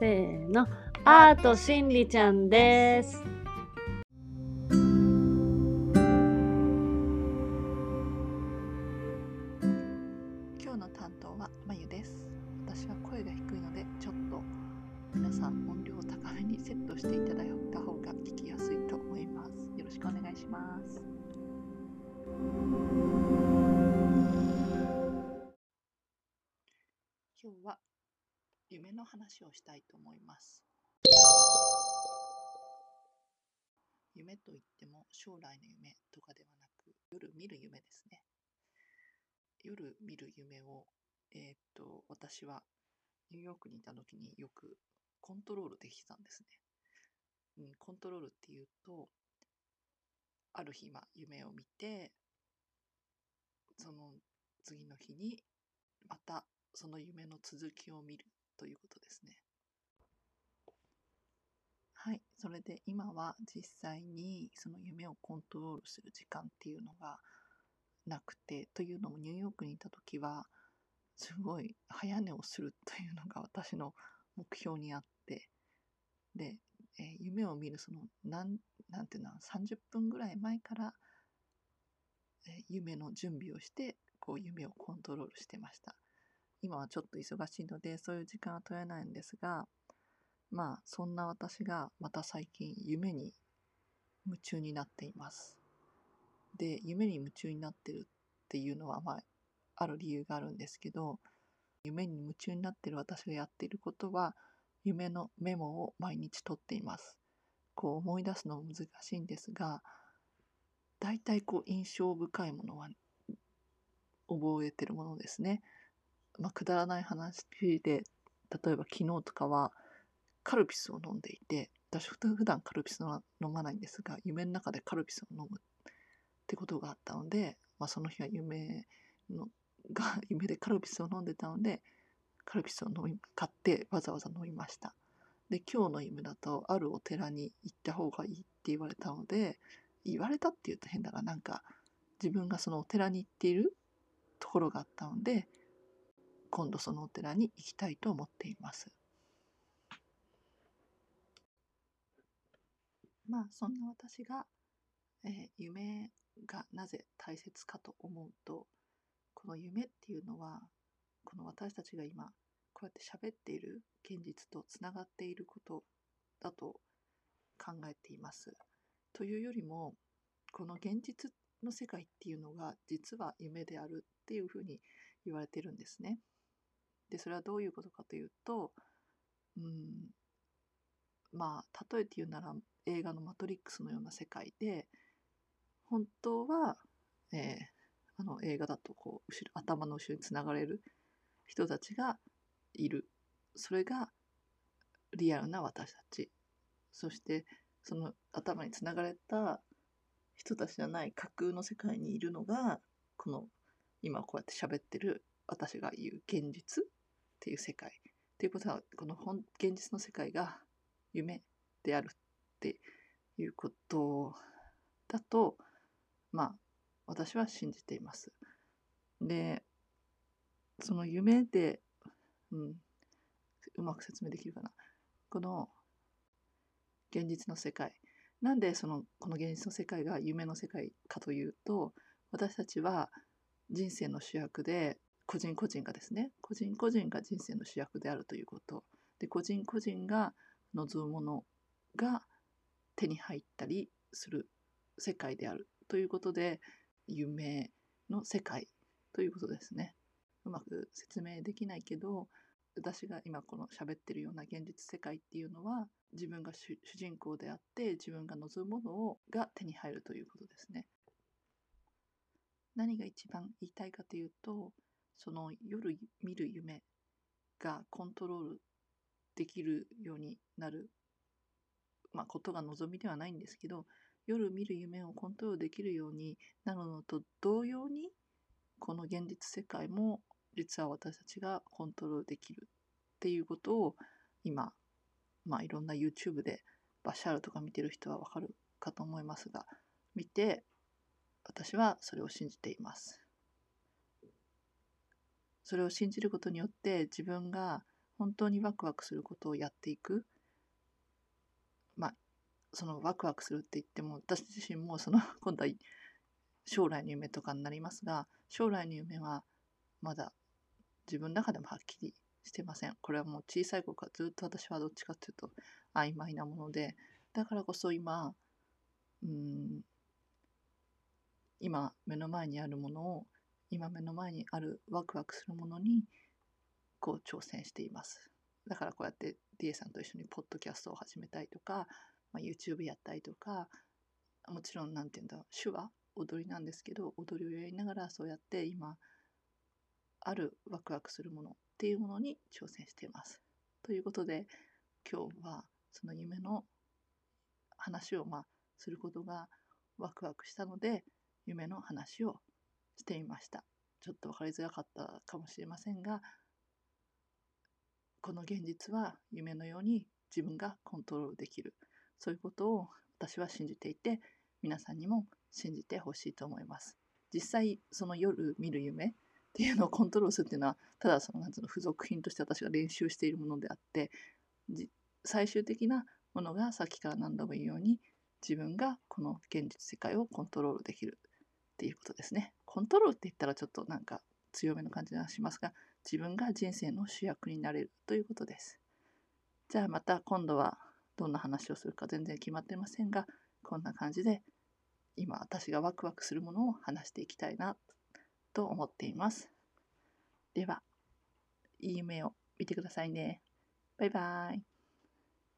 せーの。アートしんりちゃんです。今日の担当はまゆです。私は声が低いのでちょっと皆さん音量を高めにセットしていただいた方が聞きやすいと思います。よろしくお願いします。今日は夢の話をしたいと思います。夢といっても将来の夢とかではなく夜見る夢ですね。夜見る夢を、えーっと私はニューヨークにいた時によくコントロールできたんですね、うん、コントロールっていうとある日まあ夢を見てその次の日にまたその夢の続きを見る。ということですね。はい。それで今は実際にその夢をコントロールする時間っていうのがなくてというのもニューヨークにいた時はすごい早寝をするというのが私の目標にあってで、えー夢を見るそのなんなんていうの30分ぐらい前から、えー夢の準備をしてこう夢をコントロールしてました。今はちょっと忙しいのでそういう時間は取れないんですがまあそんな私がまた最近夢に夢中になっています。で夢に夢中になってるっていうのはまあある理由があるんですけど夢に夢中になってる私がやっていることは夢のメモを毎日取っています。こう思い出すのも難しいんですが大体こう印象深いものは覚えてるものですね、まあ、くだらない話で例えば昨日とかはカルピスを飲んでいて私普段カルピスは飲まないんですが夢の中でカルピスを飲むってことがあったので、まあ、その日は夢のが 夢でカルピスを飲んでたのでカルピスを飲み買ってわざわざ飲みました。で今日の夢だとあるお寺に行った方がいいって言われたので言われたって言うと変だがなんか自分がそのお寺に行っているところがあったので今度そのお寺に行きたいと思っていますまあそんな私が、えー夢がなぜ大切かと思うとこの夢っていうのはこの私たちが今こうやって喋っている現実とつながっていることだと考えています。というよりもこの現実の世界っていうのが実は夢であるっていうふうに言われてるんですね。でそれはどういうことかというとうんまあ例えて言うなら映画の「マトリックス」のような世界で本当は、えーあの映画だとこう後ろ頭の後ろにつながれる人たちがいる。それがリアルな私たち。そしてその頭につながれた人たちじゃない架空の世界にいるのがこの今こうやって喋ってる私が言う現実っていう世界っていうことはこの本現実の世界が夢であるっていうことだとまあ私は信じています。でその夢で、うん、うまく説明できるかな。この現実の世界なんでそのこの現実の世界が夢の世界かというと私たちは人生の主役で個人個人がですね個人個人が人生の主役であるということ。で個人個人が望むものが手に入ったりする世界であるということで夢の世界ということですね。うまく説明できないけど私が今この喋ってるような現実世界っていうのは自分が主人公であって自分が望むものをが手に入るということですね。何が一番言いたいかというとその夜見る夢がコントロールできるようになる、まあ、ことが望みではないんですけど夜見る夢をコントロールできるようになるのと同様にこの現実世界も実は私たちがコントロールできるっていうことを今、まあ、いろんな YouTube でバシャールとか見てる人はわかるかと思いますが見て私はそれを信じています。それを信じることによって自分が本当にワクワクすることをやっていく。まあそのワクワクするって言っても私自身もその今度は将来の夢とかになりますが将来の夢はまだ自分の中でもはっきりしてません。これはもう小さい頃からずっと私はどっちかっていうと曖昧なものでだからこそ今うん今目の前にあるものを今目の前にあるワクワクするものにこう挑戦していますだからこうやって DA さんと一緒にポッドキャストを始めたりとか、まあ、YouTube やったりとかもちろん何て言うんだ手話踊りなんですけど踊りをやりながらそうやって今あるワクワクするものっていうものに挑戦しています。ということで今日はその夢の話をまあすることがワクワクしたので夢の話をしてみました。ちょっと分かりづらかったかもしれませんがこの現実は夢のように自分がコントロールできる。そういうことを私は信じていて皆さんにも信じてほしいと思います。実際その夜見る夢っていうのをコントロールするっていうのはただそのなんつうの付属品として私が練習しているものであって最終的なものがさっきから何度も言うように自分がこの現実世界をコントロールできるっていうことですね。コントロールって言ったらちょっとなんか強めの感じがしますが自分が人生の主役になれるということです。じゃあまた今度はどんな話をするか全然決まってませんがこんな感じで今私がワクワクするものを話していきたいなと思っています。ではいい夢を見てくださいね。バイバイ。